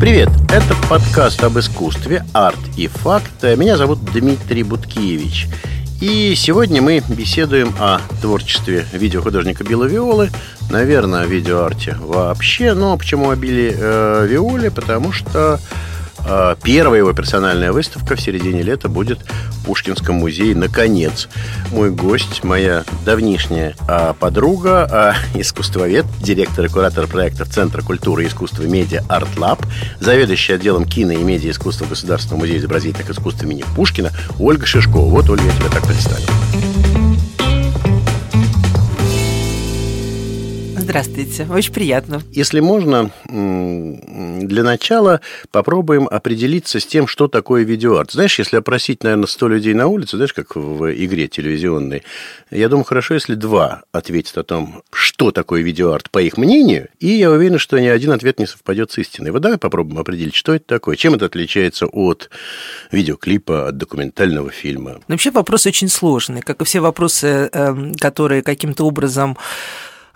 Привет, это подкаст об искусстве, арт и факт. Меня зовут Дмитрий Буткевич. И сегодня мы беседуем о творчестве видеохудожника Билла Виолы, наверное, о видеоарте вообще. Но почему о Билле э, Виоле? Потому что первая его персональная выставка в середине лета будет в Пушкинском музее. Наконец, мой гость, моя давнишняя э, подруга, э, искусствовед, директор и куратор проектов Центра культуры и искусства Медиа Арт Лаб, заведующая отделом кино и медиа искусства Государственного музея изобразительных искусств имени Пушкина Ольга Шишкова. Вот, Ольга, я тебя так представил. Здравствуйте, очень приятно. Если можно, для начала попробуем определиться с тем, что такое видеоарт. Знаешь, если опросить, наверное, 100 людей на улице, знаешь, как в игре телевизионной, я думаю, хорошо, если два ответят о том, что такое видеоарт, по их мнению, и я уверен, что ни один ответ не совпадет с истиной. Вот давай попробуем определить, что это такое, чем это отличается от видеоклипа, от документального фильма. Но вообще вопрос очень сложный, как и все вопросы, эм, которые каким-то образом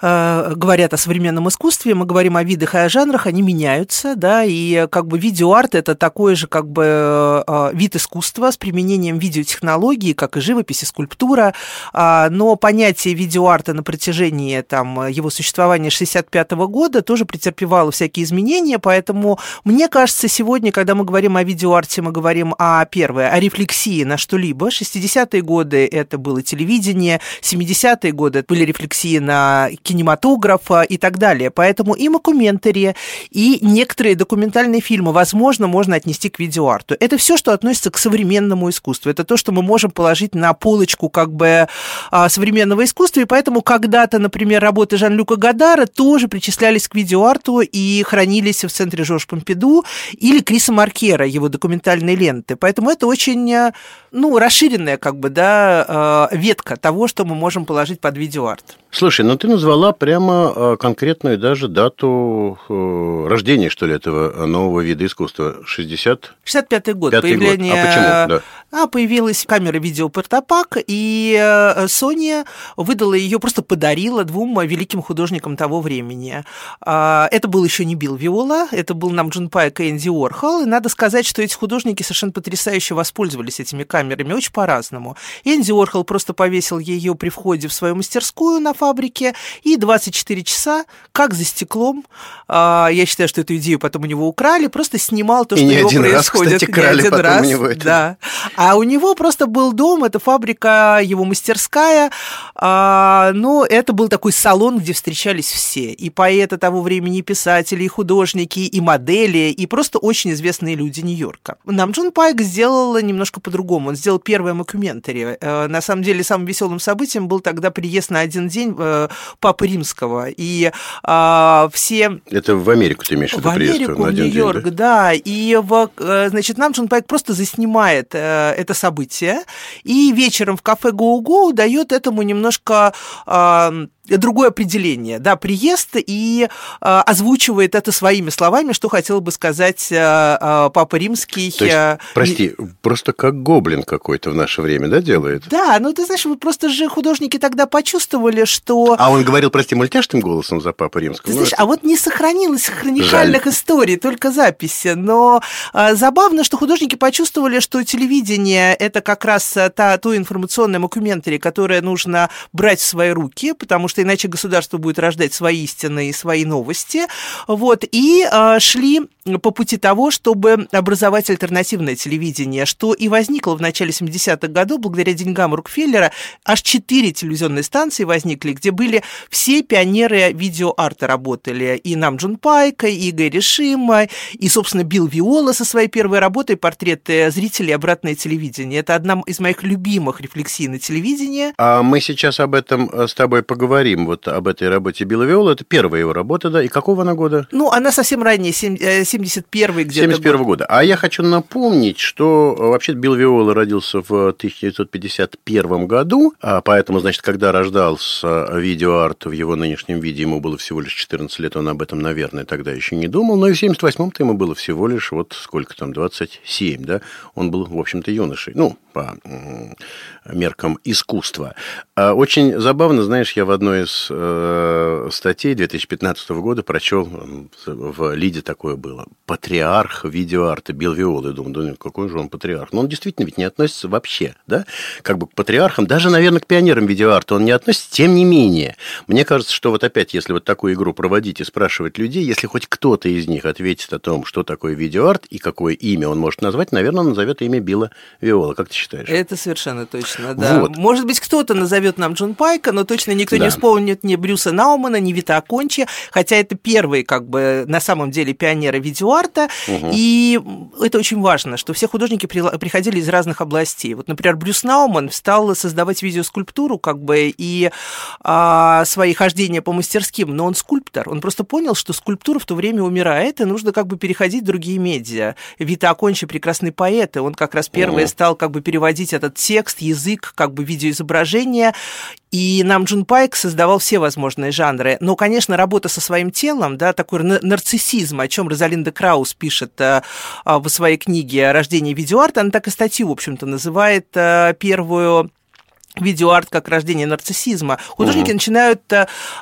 Э, говорят о современном искусстве, мы говорим о видах и о жанрах, они меняются, да, и как бы видеоарт это такой же как бы э, вид искусства с применением видеотехнологий, как и живопись и скульптура, а, но понятие видеоарта на протяжении там, его существования 65 года тоже претерпевало всякие изменения, поэтому мне кажется, сегодня, когда мы говорим о видеоарте, мы говорим о, первое, о рефлексии на что-либо. 60-е годы это было телевидение, 70-е годы это были рефлексии на кино, кинематографа и так далее. Поэтому и мокументари, и некоторые документальные фильмы, возможно, можно отнести к видеоарту. Это все, что относится к современному искусству. Это то, что мы можем положить на полочку как бы а, современного искусства. И поэтому когда-то, например, работы Жан-Люка Гадара тоже причислялись к видеоарту и хранились в центре Жорж Помпиду или Криса Маркера, его документальные ленты. Поэтому это очень э, ну, расширенная как бы, да, э, ветка того, что мы можем положить под видеоарт. Слушай, ну ты назвала прямо э, конкретную даже дату э, рождения, что ли, этого нового вида искусства. 60... 65-й год. Пятый появление... год. А почему? Да. А, появилась камера видеопортопак, и э, Sony выдала ее, просто подарила двум великим художникам того времени. А, это был еще не Билл Виола, это был нам Джун Пайк и Энди Уорхол, и надо сказать, что эти художники совершенно потрясающе воспользовались этими камерами, очень по-разному. Энди Уорхол просто повесил ее при входе в свою мастерскую на фабрике, и 24 часа, как за стеклом, а, я считаю, что эту идею потом у него украли, просто снимал то, что и у него один происходит. Раз, кстати, крали не один потом раз, у него это. да. А у него просто был дом, это фабрика, его мастерская, а, ну, это был такой салон, где встречались все, и поэты того времени, и писатели, и художники, и модели, и просто очень известные люди Нью-Йорка. Нам Джун Пайк сделал немножко по-другому, он сделал первое мокьюментари. Э, на самом деле, самым веселым событием был тогда приезд на один день э, Папы Римского. И а, все... Это в Америку ты имеешь в виду В Америку, в Нью-Йорк, да? да. И, в, э, значит, нам Джон Пайк просто заснимает это событие, и вечером в кафе Go-Go дает этому немножко другое определение, да, приезд и э, озвучивает это своими словами, что хотел бы сказать э, э, Папа Римский. То есть, э, прости, и... просто как гоблин какой-то в наше время, да, делает? Да, ну ты знаешь, просто же художники тогда почувствовали, что... А он говорил, прости, мультяшным голосом за Папа Римского? Ты ну, знаешь, это... а вот не сохранилось хроникальных Жаль. историй, только записи, но э, забавно, что художники почувствовали, что телевидение – это как раз та, то информационное мокументари, которое нужно брать в свои руки, потому что иначе государство будет рождать свои истины и свои новости. Вот, и э, шли по пути того, чтобы образовать альтернативное телевидение, что и возникло в начале 70-х годов благодаря деньгам Рокфеллера. Аж четыре телевизионные станции возникли, где были все пионеры видеоарта работали. И Нам Джун Пайка, и Игорь Шима, и, собственно, Билл Виола со своей первой работой «Портреты зрителей. Обратное телевидение». Это одна из моих любимых рефлексий на телевидении. А мы сейчас об этом э, с тобой поговорим, вот об этой работе Билла Виола. Это первая его работа, да? И какого она года? Ну, она совсем ранее, 71 где-то 71 года. А я хочу напомнить, что э, вообще Билл Виола родился в 1951 году, а поэтому, значит, когда рождался видеоарт в его нынешнем виде, ему было всего лишь 14 лет, он об этом, наверное, тогда еще не думал, но и в 78-м-то ему было всего лишь, вот сколько там, 27, да? Он был, в общем-то, юношей, ну, по меркам искусства. А очень забавно, знаешь, я в одной одной из э, статей 2015 года прочел, в Лиде такое было, патриарх видеоарта Билл Виола. Я думаю, да какой же он патриарх? Но он действительно ведь не относится вообще, да, как бы к патриархам, даже, наверное, к пионерам видеоарта он не относится, тем не менее. Мне кажется, что вот опять, если вот такую игру проводить и спрашивать людей, если хоть кто-то из них ответит о том, что такое видеоарт и какое имя он может назвать, наверное, он назовет имя Билла Виола. Как ты считаешь? Это совершенно точно, да. Вот. Может быть, кто-то назовет нам Джон Пайка, но точно никто да. не вспомнит ни Брюса Наумана, ни Вита Акончи, хотя это первые, как бы, на самом деле, пионеры видеоарта. Угу. И это очень важно, что все художники приходили из разных областей. Вот, например, Брюс Науман стал создавать видеоскульптуру, как бы, и а, свои хождения по мастерским, но он скульптор. Он просто понял, что скульптура в то время умирает, и нужно как бы переходить в другие медиа. Вита Акончи прекрасный поэт, и он как раз первый стал как бы переводить этот текст, язык, как бы видеоизображение, и нам Джун Пайк создавал все возможные жанры. Но, конечно, работа со своим телом, да, такой нарциссизм, о чем Розалинда Краус пишет э, в своей книге «Рождение видеоарта», она так и статью, в общем-то, называет э, первую видеоарт как рождение нарциссизма. Художники угу. начинают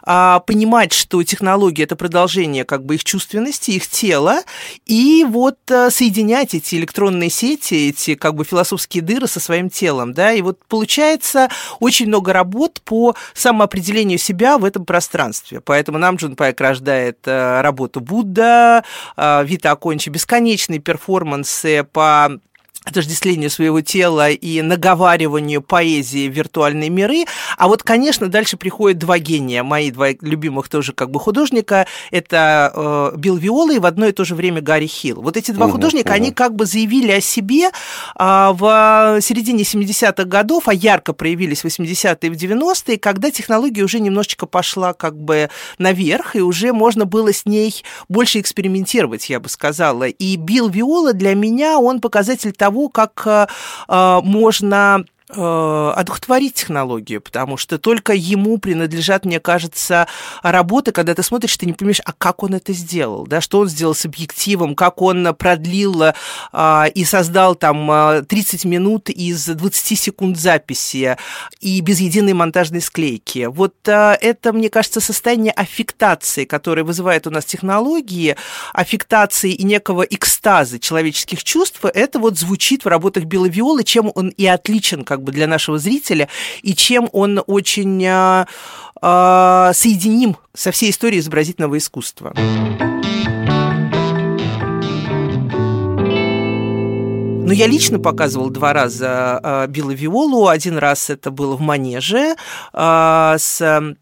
а, понимать, что технология это продолжение как бы их чувственности, их тела, и вот а, соединять эти электронные сети, эти как бы философские дыры со своим телом, да, и вот получается очень много работ по самоопределению себя в этом пространстве. Поэтому нам Джун Пайк рождает а, работу Будда, а, Вита Акончи бесконечные перформансы по отождествлению своего тела и наговариванию поэзии в виртуальные миры. А вот, конечно, дальше приходят два гения, мои два любимых тоже как бы художника. Это э, Билл Виола и в одно и то же время Гарри Хилл. Вот эти два угу, художника, угу. они как бы заявили о себе э, в середине 70-х годов, а ярко проявились в 80-е и в 90-е, когда технология уже немножечко пошла как бы наверх, и уже можно было с ней больше экспериментировать, я бы сказала. И Билл Виола для меня, он показатель того, того, как э, э, можно одухотворить технологию, потому что только ему принадлежат, мне кажется, работы, когда ты смотришь, ты не понимаешь, а как он это сделал, да, что он сделал с объективом, как он продлил а, и создал там 30 минут из 20 секунд записи и без единой монтажной склейки. Вот а, это, мне кажется, состояние аффектации, которое вызывает у нас технологии, аффектации и некого экстаза человеческих чувств, это вот звучит в работах Билла Виолы, чем он и отличен, как как бы для нашего зрителя, и чем он очень э, соединим со всей историей изобразительного искусства. Но я лично показывал два раза э, Билла Виолу. Один раз это было в Манеже э, с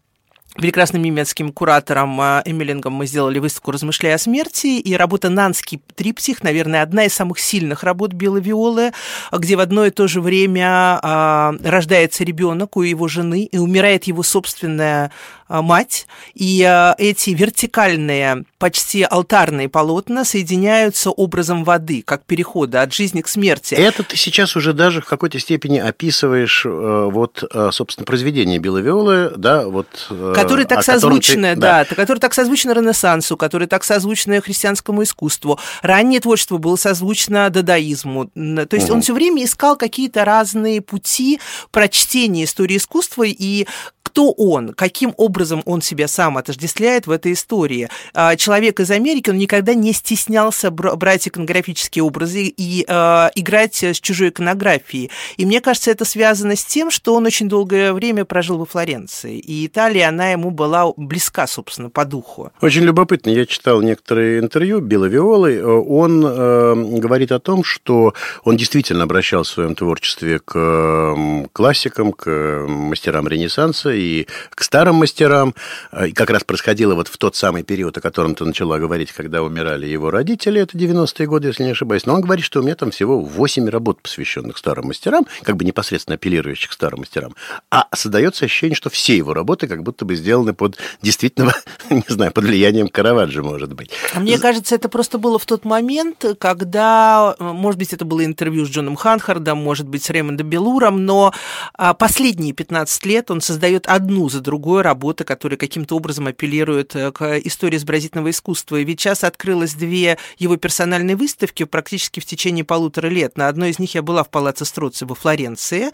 прекрасным немецким куратором а, Эмилингом мы сделали выставку «Размышляя о смерти», и работа «Нанский триптих», наверное, одна из самых сильных работ Белой Виолы, где в одно и то же время а, рождается ребенок у его жены и умирает его собственная мать, и а, эти вертикальные, почти алтарные полотна соединяются образом воды, как перехода от жизни к смерти. Это ты сейчас уже даже в какой-то степени описываешь э, вот, э, собственно, произведение Беловиолы, да, вот... Э, которые так созвучны, ты, да, да, которые так созвучны Ренессансу, которые так созвучны христианскому искусству. Раннее творчество было созвучно дадаизму. То есть угу. он все время искал какие-то разные пути прочтения истории искусства и кто он, каким образом он себя сам отождествляет в этой истории. А, человек из Америки, он никогда не стеснялся брать иконографические образы и э, играть с чужой иконографией. И мне кажется, это связано с тем, что он очень долгое время прожил во Флоренции. И Италия, она ему была близка, собственно, по духу. Очень любопытно. Я читал некоторые интервью Билла Виолы. Он э, говорит о том, что он действительно обращался в своем творчестве к классикам, к мастерам Ренессанса и к старым мастерам. Э, и как раз происходило вот в тот самый период, о котором ты начала говорить, когда умирали его родители, это 90-е годы, если не ошибаюсь. Но он говорит, что у меня там всего 8 работ, посвященных старым мастерам, как бы непосредственно апеллирующих к старым мастерам. А создается ощущение, что все его работы как будто бы сделаны под действительно, не знаю, под влиянием Караваджо, может быть. А мне кажется, это просто было в тот момент, когда, может быть, это было интервью с Джоном Ханхардом, может быть, с Ремондом Белуром, но а, последние 15 лет он создает одну за другой работы, которые каким-то образом апеллируют э, к истории изобразительного искусства. И ведь сейчас открылось две его персональные выставки практически в течение полутора лет. На одной из них я была в Палаццо Строци во Флоренции,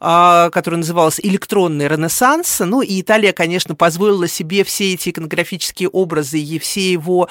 а, которая называлась «Электронный ренессанс». Ну и Италия, конечно, позволила себе все эти иконографические образы и все его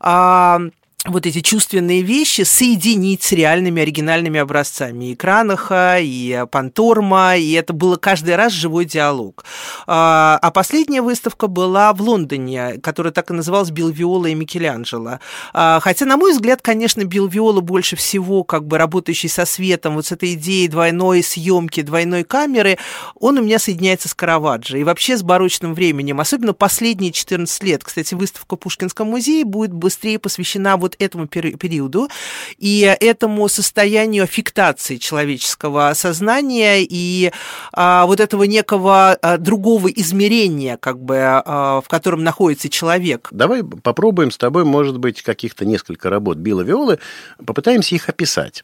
а, вот эти чувственные вещи соединить с реальными оригинальными образцами. И Кранаха, и Панторма, и это было каждый раз живой диалог. А, а последняя выставка была в Лондоне, которая так и называлась «Билл Виола и Микеланджело». А, хотя, на мой взгляд, конечно, Билл Виола больше всего как бы работающий со светом, вот с этой идеей двойной съемки, двойной камеры, он у меня соединяется с Караваджо и вообще с барочным временем, особенно последние 14 лет. Кстати, выставка в Пушкинском музее будет быстрее посвящена вот вот этому периоду и этому состоянию аффектации человеческого сознания и а, вот этого некого а, другого измерения, как бы, а, в котором находится человек. Давай попробуем с тобой, может быть, каких-то несколько работ Билла Виолы, попытаемся их описать.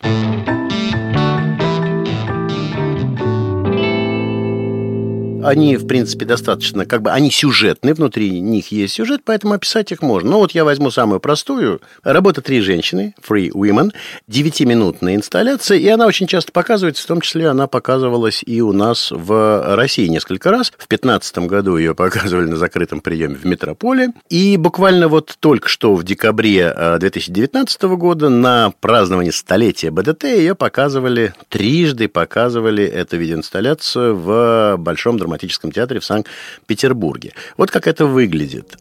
Они, в принципе, достаточно, как бы, они сюжетны, внутри них есть сюжет, поэтому описать их можно. Ну, вот я возьму самую простую. Работа «Три женщины», «Free Women», девятиминутная инсталляция, и она очень часто показывается, в том числе она показывалась и у нас в России несколько раз. В 2015 году ее показывали на закрытом приеме в Метрополе. И буквально вот только что в декабре 2019 э, года на праздновании столетия БДТ ее показывали, трижды показывали эту видеоинсталляцию в Большом драматическом драматическом театре в Санкт-Петербурге. Вот как это выглядит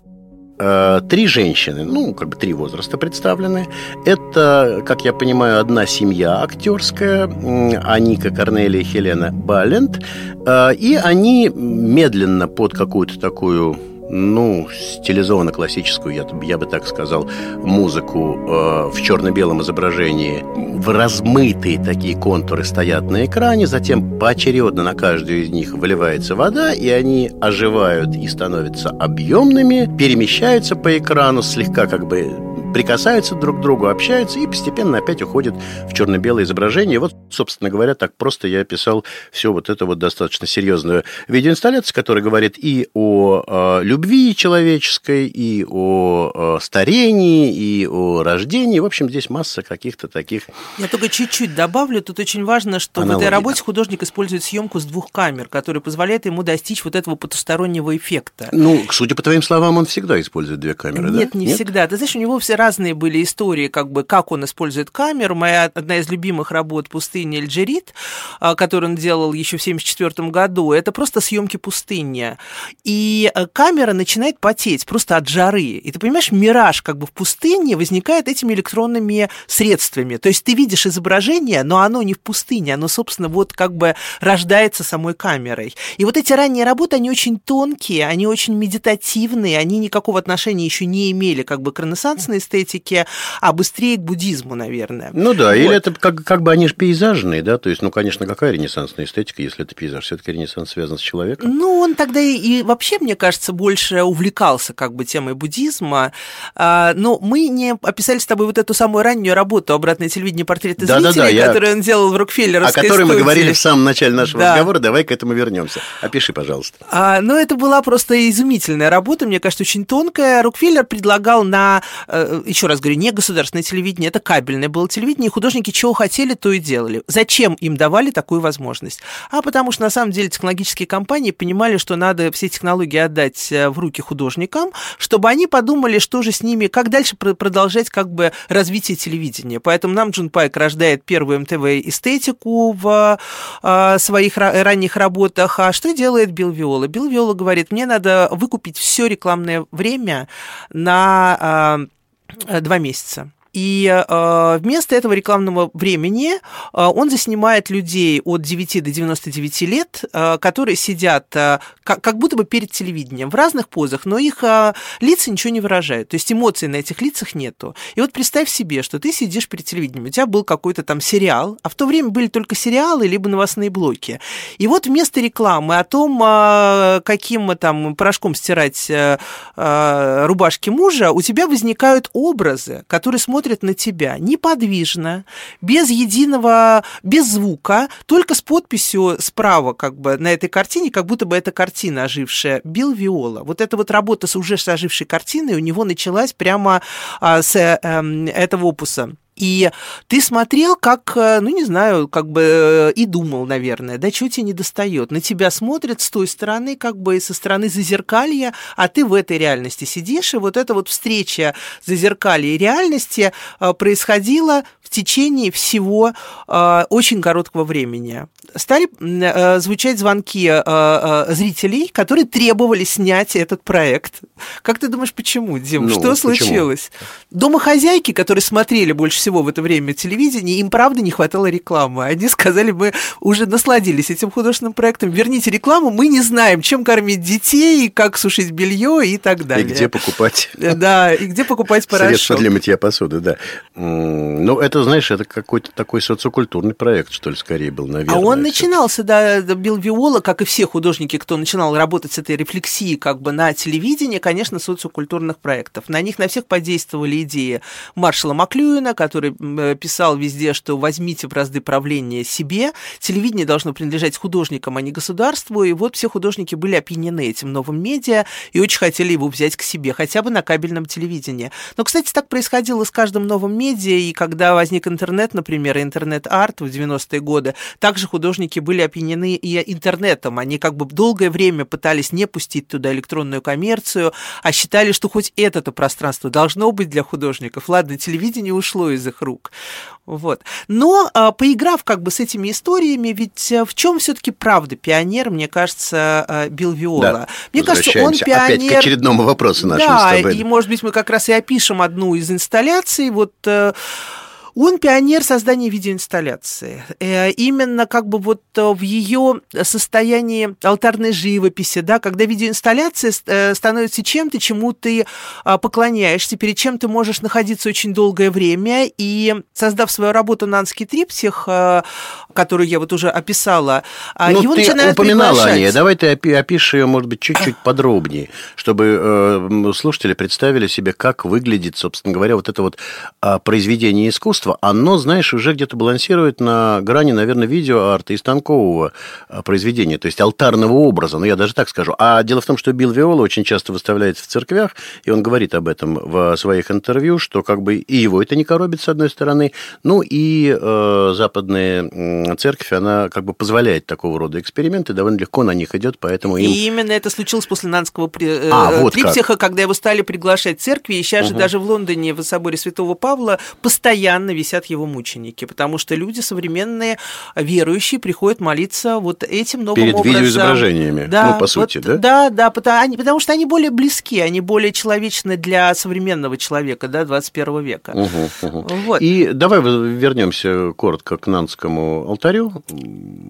э, три женщины, ну, как бы три возраста представлены. Это, как я понимаю, одна семья актерская, Аника Корнелия и Хелена Балент. Э, и они медленно под какую-то такую ну, стилизованно классическую, я, я бы так сказал, музыку э, в черно-белом изображении. В размытые такие контуры стоят на экране, затем поочередно на каждую из них выливается вода, и они оживают и становятся объемными, перемещаются по экрану, слегка как бы прикасаются друг к другу, общаются и постепенно опять уходят в черно-белое изображение. Вот, собственно говоря, так просто я описал все вот это вот достаточно серьезную видеоинсталляцию, которая говорит и о э, любви человеческой, и о э, старении, и о рождении. В общем, здесь масса каких-то таких... Я только чуть-чуть добавлю. Тут очень важно, что Аналогия. в этой работе художник использует съемку с двух камер, которая позволяет ему достичь вот этого потустороннего эффекта. Ну, судя по твоим словам, он всегда использует две камеры, Нет, да? не Нет? всегда. Ты знаешь, у него все разные были истории, как бы, как он использует камеру. Моя одна из любимых работ «Пустыня Эльджерит», а, которую он делал еще в 1974 году, это просто съемки пустыни. И э, камера начинает потеть просто от жары. И ты понимаешь, мираж как бы в пустыне возникает этими электронными средствами. То есть ты видишь изображение, но оно не в пустыне, оно, собственно, вот как бы рождается самой камерой. И вот эти ранние работы, они очень тонкие, они очень медитативные, они никакого отношения еще не имели как бы к ренессансной эстетике, а быстрее к буддизму, наверное. Ну да, вот. или это как, как бы они же пейзажные, да, то есть, ну, конечно, какая ренессансная эстетика, если это пейзаж, все-таки ренессанс связан с человеком. Ну, он тогда и, и вообще, мне кажется, больше увлекался как бы темой буддизма, а, но мы не описали с тобой вот эту самую раннюю работу «Обратное телевидение. Портреты да, зрителей», да, да, которую я... он делал в Рокфеллеровской О которой студии. мы говорили в самом начале нашего да. разговора, давай к этому вернемся. Опиши, пожалуйста. А, ну, это была просто изумительная работа, мне кажется, очень тонкая. Рокфеллер предлагал на э, еще раз говорю, не государственное телевидение, это кабельное было телевидение, и художники чего хотели, то и делали. Зачем им давали такую возможность? А потому что, на самом деле, технологические компании понимали, что надо все технологии отдать э, в руки художникам, чтобы они подумали, что же с ними, как дальше продолжать как бы развитие телевидения. Поэтому нам Джун Пайк рождает первую МТВ-эстетику в э, своих ранних работах. А что делает Билл Виола? Билл Виола говорит, мне надо выкупить все рекламное время на Э, два месяца. И э, вместо этого рекламного времени э, он заснимает людей от 9 до 99 лет, э, которые сидят э, как, как будто бы перед телевидением в разных позах, но их э, лица ничего не выражают. То есть эмоций на этих лицах нету. И вот представь себе, что ты сидишь перед телевидением, у тебя был какой-то там сериал, а в то время были только сериалы либо новостные блоки. И вот вместо рекламы о том, э, каким там порошком стирать э, э, рубашки мужа, у тебя возникают образы, которые смотрят смотрит на тебя неподвижно, без единого, без звука, только с подписью справа как бы на этой картине, как будто бы это картина ожившая, Билл Виола. Вот эта вот работа с уже ожившей картиной у него началась прямо а, с э, э, этого опуса. И ты смотрел, как, э, ну, не знаю, как бы э, и думал, наверное, да, чего тебе не достает. На тебя смотрят с той стороны, как бы со стороны зазеркалья, а ты в этой реальности сидишь, и вот эта вот встреча зазеркалья и реальности э, происходила в течение всего очень короткого времени. Стали звучать звонки зрителей, которые требовали снять этот проект. Как ты думаешь, почему, Дим? Ну, что почему? случилось? Домохозяйки, которые смотрели больше всего в это время телевидение, им правда не хватало рекламы. Они сказали, мы уже насладились этим художественным проектом, верните рекламу, мы не знаем, чем кормить детей, как сушить белье и так далее. И где покупать. Э, да, и где покупать порошок. Средства для мытья посуды, да. Ну, это, знаешь, это какой-то такой социокультурный проект, что ли, скорее был, наверное. А он начинался, да, Билл Виола, как и все художники, кто начинал работать с этой рефлексией как бы на телевидении, конечно, социокультурных проектов. На них на всех подействовали идеи Маршала Маклюина, который э, писал везде, что возьмите бразды правления себе, телевидение должно принадлежать художникам, а не государству, и вот все художники были опьянены этим новым медиа и очень хотели его взять к себе, хотя бы на кабельном телевидении. Но, кстати, так происходило с каждым новым медиа, и когда возник интернет, например, интернет-арт в 90-е годы, также художники были опьянены и интернетом, они как бы долгое время пытались не пустить туда электронную коммерцию, а считали, что хоть это-то пространство должно быть для художников. Ладно, телевидение ушло из их рук. Вот. Но а, поиграв как бы с этими историями, ведь э, в чем все-таки правда пионер, мне кажется, э, Билл Виола. Да, мне кажется, он пионер. Опять к очередному вопросу нашему да, и может быть мы как раз и опишем одну из инсталляций. Вот э, он пионер создания видеоинсталляции. Э, именно как бы вот э, в ее состоянии алтарной живописи, да, когда видеоинсталляция э, становится чем-то, чему ты поклоняешься, перед чем ты можешь находиться очень долгое время, и создав свою работу «Нанский триптих», которую я вот уже описала, ну, его ты начинают упоминала приглашать. о ней. Давай ты опишешь ее, может быть, чуть-чуть подробнее, чтобы слушатели представили себе, как выглядит, собственно говоря, вот это вот а, произведение искусства, искусство, оно, знаешь, уже где-то балансирует на грани, наверное, видеоарта и станкового а, произведения, то есть алтарного образа, ну, я даже так скажу. А дело в том, что Билл Виола очень часто выставляется в церквях, и он говорит об этом в своих интервью, что как бы и его это не коробит, с одной стороны, ну, и э, западная церковь, она как бы позволяет такого рода эксперименты, довольно легко на них идет, поэтому им... И именно это случилось после Нанского э, а, вот триптиха, как. когда его стали приглашать в церкви, и сейчас угу. же даже в Лондоне в соборе Святого Павла постоянно висят его мученики, потому что люди современные, верующие, приходят молиться вот этим новым Перед образом. видеоизображениями, да, ну, по сути, вот, да? Да, да, потому, они, потому что они более близки, они более человечны для современного человека, да, 21 века. Угу, угу. Вот. И давай вернемся коротко к Нанскому алтарю.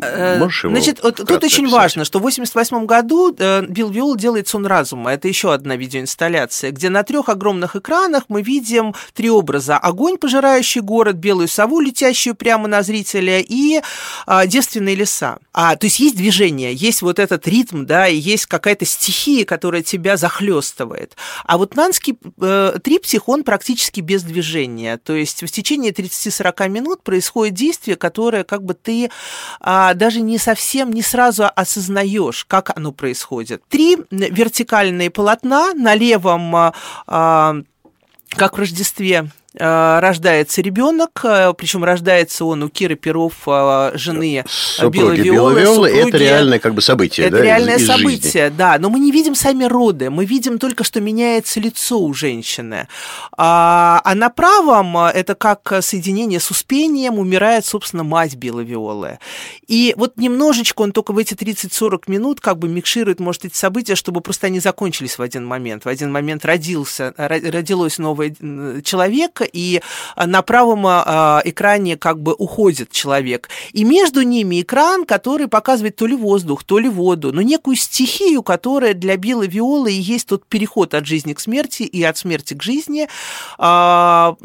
Э, Можешь его Значит, вот тут очень описать? важно, что в 88 году э, Билл Виол делает «Сон разума». Это еще одна видеоинсталляция, где на трех огромных экранах мы видим три образа. Огонь, пожирающий город, белую сову, летящую прямо на зрителя, и а, девственные леса. А, то есть есть движение, есть вот этот ритм, да, и есть какая-то стихия, которая тебя захлестывает. А вот нанский э, триптих, он практически без движения. То есть в течение 30-40 минут происходит действие, которое как бы ты а, даже не совсем, не сразу осознаешь, как оно происходит. Три вертикальные полотна на левом а, а как в Рождестве рождается ребенок, э, причем рождается он у Киры Перов, э, жены Супруги Белой Виолы. Это реальное как бы событие, Это да, реальное из, из событие, жизни. да. Но мы не видим сами роды, мы видим только, что меняется лицо у женщины. А, а на правом это как соединение с успением умирает, собственно, мать Белой Виолы. И вот немножечко он только в эти 30-40 минут как бы микширует, может, эти события, чтобы просто они закончились в один момент. В один момент родился, родилось новый человек, и на правом а, экране как бы уходит человек. И между ними экран, который показывает то ли воздух, то ли воду, но некую стихию, которая для белой виолы и есть тот переход от жизни к смерти и от смерти к жизни, а,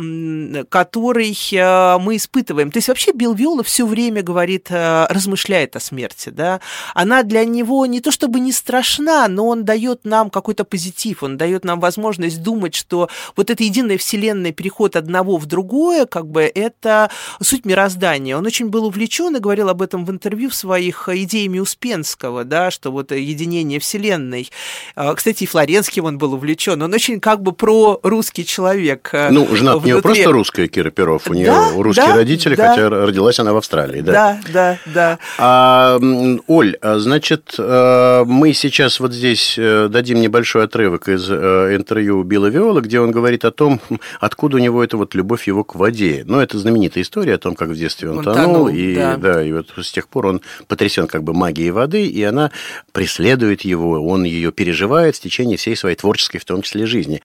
который а, мы испытываем. То есть вообще Билл Виола все время говорит, размышляет о смерти, да. Она для него не то чтобы не страшна, но он дает нам какой-то позитив, он дает нам возможность думать, что вот эта единая вселенная переход переход одного в другое, как бы это суть мироздания. Он очень был увлечен и говорил об этом в интервью в своих идеями Успенского, да, что вот единение Вселенной. А, кстати, и Флоренским он был увлечен. Он очень как бы про русский человек. Э, ну, жена у нее просто русская, Кира Перов. У нее да, русские да, родители, да. хотя родилась она в Австралии. Да, да, да. да. А, Оль, а, значит, э, мы сейчас вот здесь э, дадим небольшой отрывок из интервью Билла Виола, где он говорит о том, откуда у него эта вот любовь его к воде. Ну, это знаменитая история о том, как в детстве он, он тонул, тонул, и да. да, и вот с тех пор он потрясен как бы магией воды, и она преследует его, он ее переживает в течение всей своей творческой, в том числе, жизни.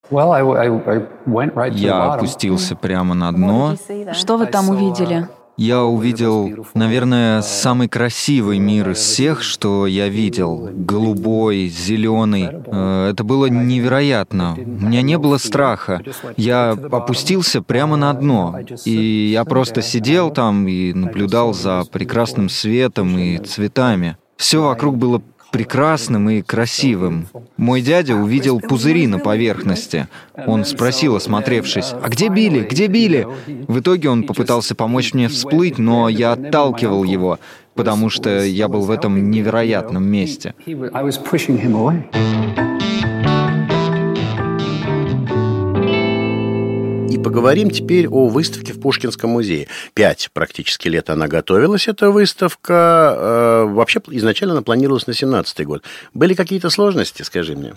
Я опустился прямо на дно. Что вы там увидели? Я увидел, наверное, самый красивый мир из всех, что я видел. Голубой, зеленый. Э, это было невероятно. У меня не было страха. Я опустился прямо на дно. И я просто сидел там и наблюдал за прекрасным светом и цветами. Все вокруг было прекрасным и красивым. Мой дядя увидел пузыри на поверхности. Он спросил, осмотревшись, «А где Билли? Где Билли?» В итоге он попытался помочь мне всплыть, но я отталкивал его, потому что я был в этом невероятном месте. Поговорим теперь о выставке в Пушкинском музее. Пять практически лет она готовилась, эта выставка. Э, вообще изначально она планировалась на 17 год. Были какие-то сложности, скажи мне?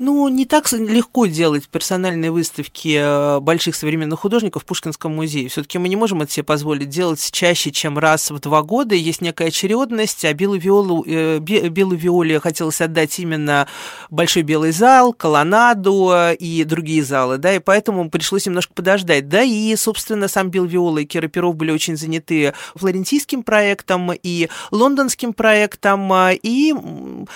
Ну, не так легко делать персональные выставки э, больших современных художников в Пушкинском музее. Все-таки мы не можем это себе позволить делать чаще, чем раз в два года. Есть некая очередность, а Белую Виолу, э, Белую Виоле хотелось отдать именно Большой Белый зал, Колонаду и другие залы, да, и поэтому пришлось немножко подождать. Да, и, собственно, сам Бел Виола и Кира Перов были очень заняты флорентийским проектом и лондонским проектом, и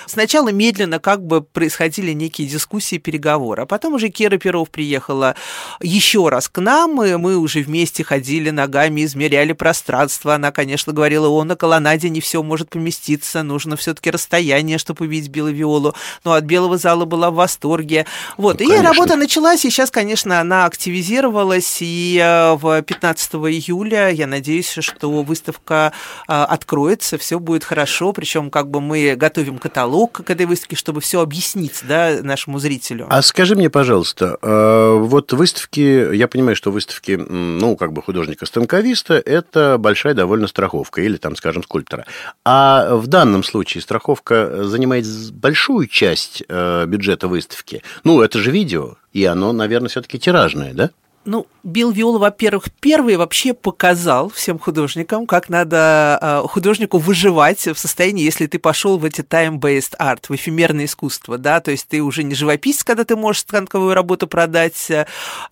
сначала медленно как бы происходили некие дискуссии, переговоры. А потом уже Кира Перов приехала еще раз к нам, и мы уже вместе ходили ногами, измеряли пространство. Она, конечно, говорила, о, на колоннаде не все может поместиться, нужно все-таки расстояние, чтобы увидеть Беловиолу. Но от Белого зала была в восторге. Вот, ну, и работа началась, и сейчас, конечно, она активизировалась, и э, в 15 июля, я надеюсь, что выставка э, откроется, все будет хорошо, причем как бы мы готовим каталог к этой выставке, чтобы все объяснить, да, нашему зрителю. А скажи мне, пожалуйста, э, вот выставки, я понимаю, что выставки, ну, как бы художника-станковиста, это большая довольно страховка, или там, скажем, скульптора. А в данном случае страховка занимает большую часть э, бюджета выставки. Ну, это же видео, и оно, наверное, все-таки тиражное, да? Ну, Билл Виола, во-первых, первый вообще показал всем художникам, как надо э, художнику выживать в состоянии, если ты пошел в эти time-based art, в эфемерное искусство, да, то есть ты уже не живописец, когда ты можешь станковую работу продать,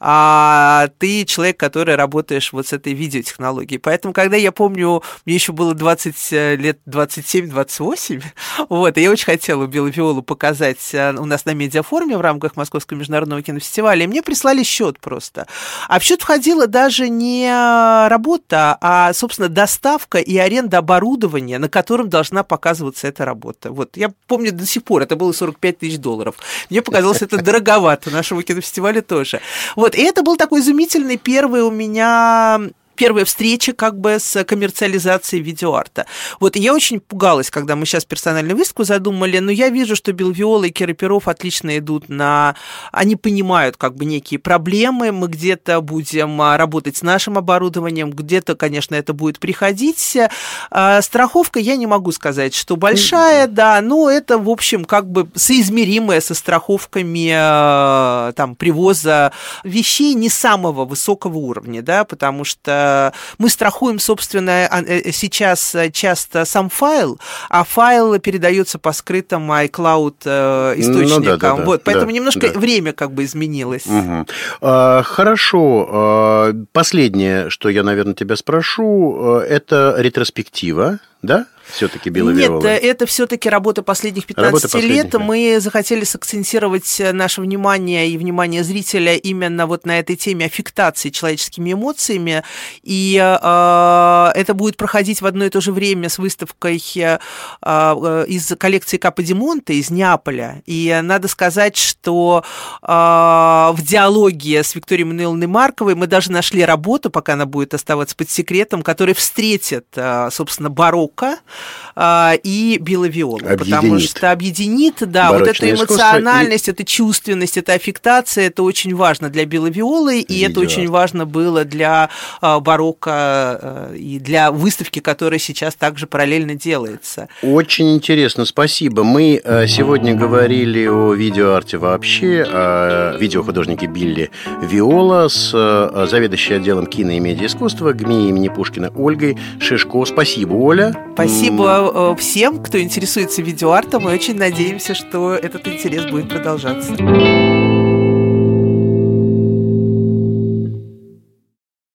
а ты человек, который работаешь вот с этой видеотехнологией. Поэтому, когда я помню, мне еще было 20 э, лет, 27-28, вот, и я очень хотела Билла Виолу показать э, у нас на медиафоруме в рамках Московского международного кинофестиваля, и мне прислали счет просто. А в счет входила даже не работа, а, собственно, доставка и аренда оборудования, на котором должна показываться эта работа. Вот, я помню до сих пор, это было 45 тысяч долларов. Мне показалось это дороговато, нашему кинофестивалю тоже. Вот, и это был такой изумительный первый у меня первая встреча как бы с коммерциализацией видеоарта. Вот я очень пугалась, когда мы сейчас персональную выставку задумали, но я вижу, что Белвиола и Кира Перов отлично идут на... Они понимают как бы некие проблемы, мы где-то будем а, работать с нашим оборудованием, где-то, конечно, это будет приходить. А страховка, я не могу сказать, что большая, да, но это, в общем, как бы соизмеримая со страховками а, там привоза вещей не самого высокого уровня, да, потому что мы страхуем, собственно, а, э, сейчас часто сам файл, а файл передается по скрытым iCloud источникам. Ну, да, да, да, вот, поэтому да, немножко да. время как бы изменилось. Угу. А, хорошо. А, последнее, что я, наверное, тебя спрошу, это ретроспектива да? все-таки Беловиола? Нет, это все-таки работа последних 15 работа последних, лет. Да. Мы захотели сакцентировать наше внимание и внимание зрителя именно вот на этой теме аффектации человеческими эмоциями. И э, это будет проходить в одно и то же время с выставкой э, из коллекции Капа Димонта из Неаполя. И надо сказать, что э, в диалоге с Викторией Мануиловной Марковой мы даже нашли работу, пока она будет оставаться под секретом, которая встретит, э, собственно, барокко, а, и Беловиолу. Потому что объединит, да, вот эта эмоциональность, и... эта чувственность, эта аффектация, это очень важно для Беловиолы, и это очень важно было для а, барокко а, и для выставки, которая сейчас также параллельно делается. Очень интересно, спасибо. Мы сегодня говорили о видеоарте вообще, о видеохудожнике Билли Виола с заведующей отделом кино и медиаискусства ГМИ имени Пушкина Ольгой Шишко. Спасибо, Оля. Спасибо э, всем, кто интересуется видеоартом, и очень надеемся, что этот интерес будет продолжаться.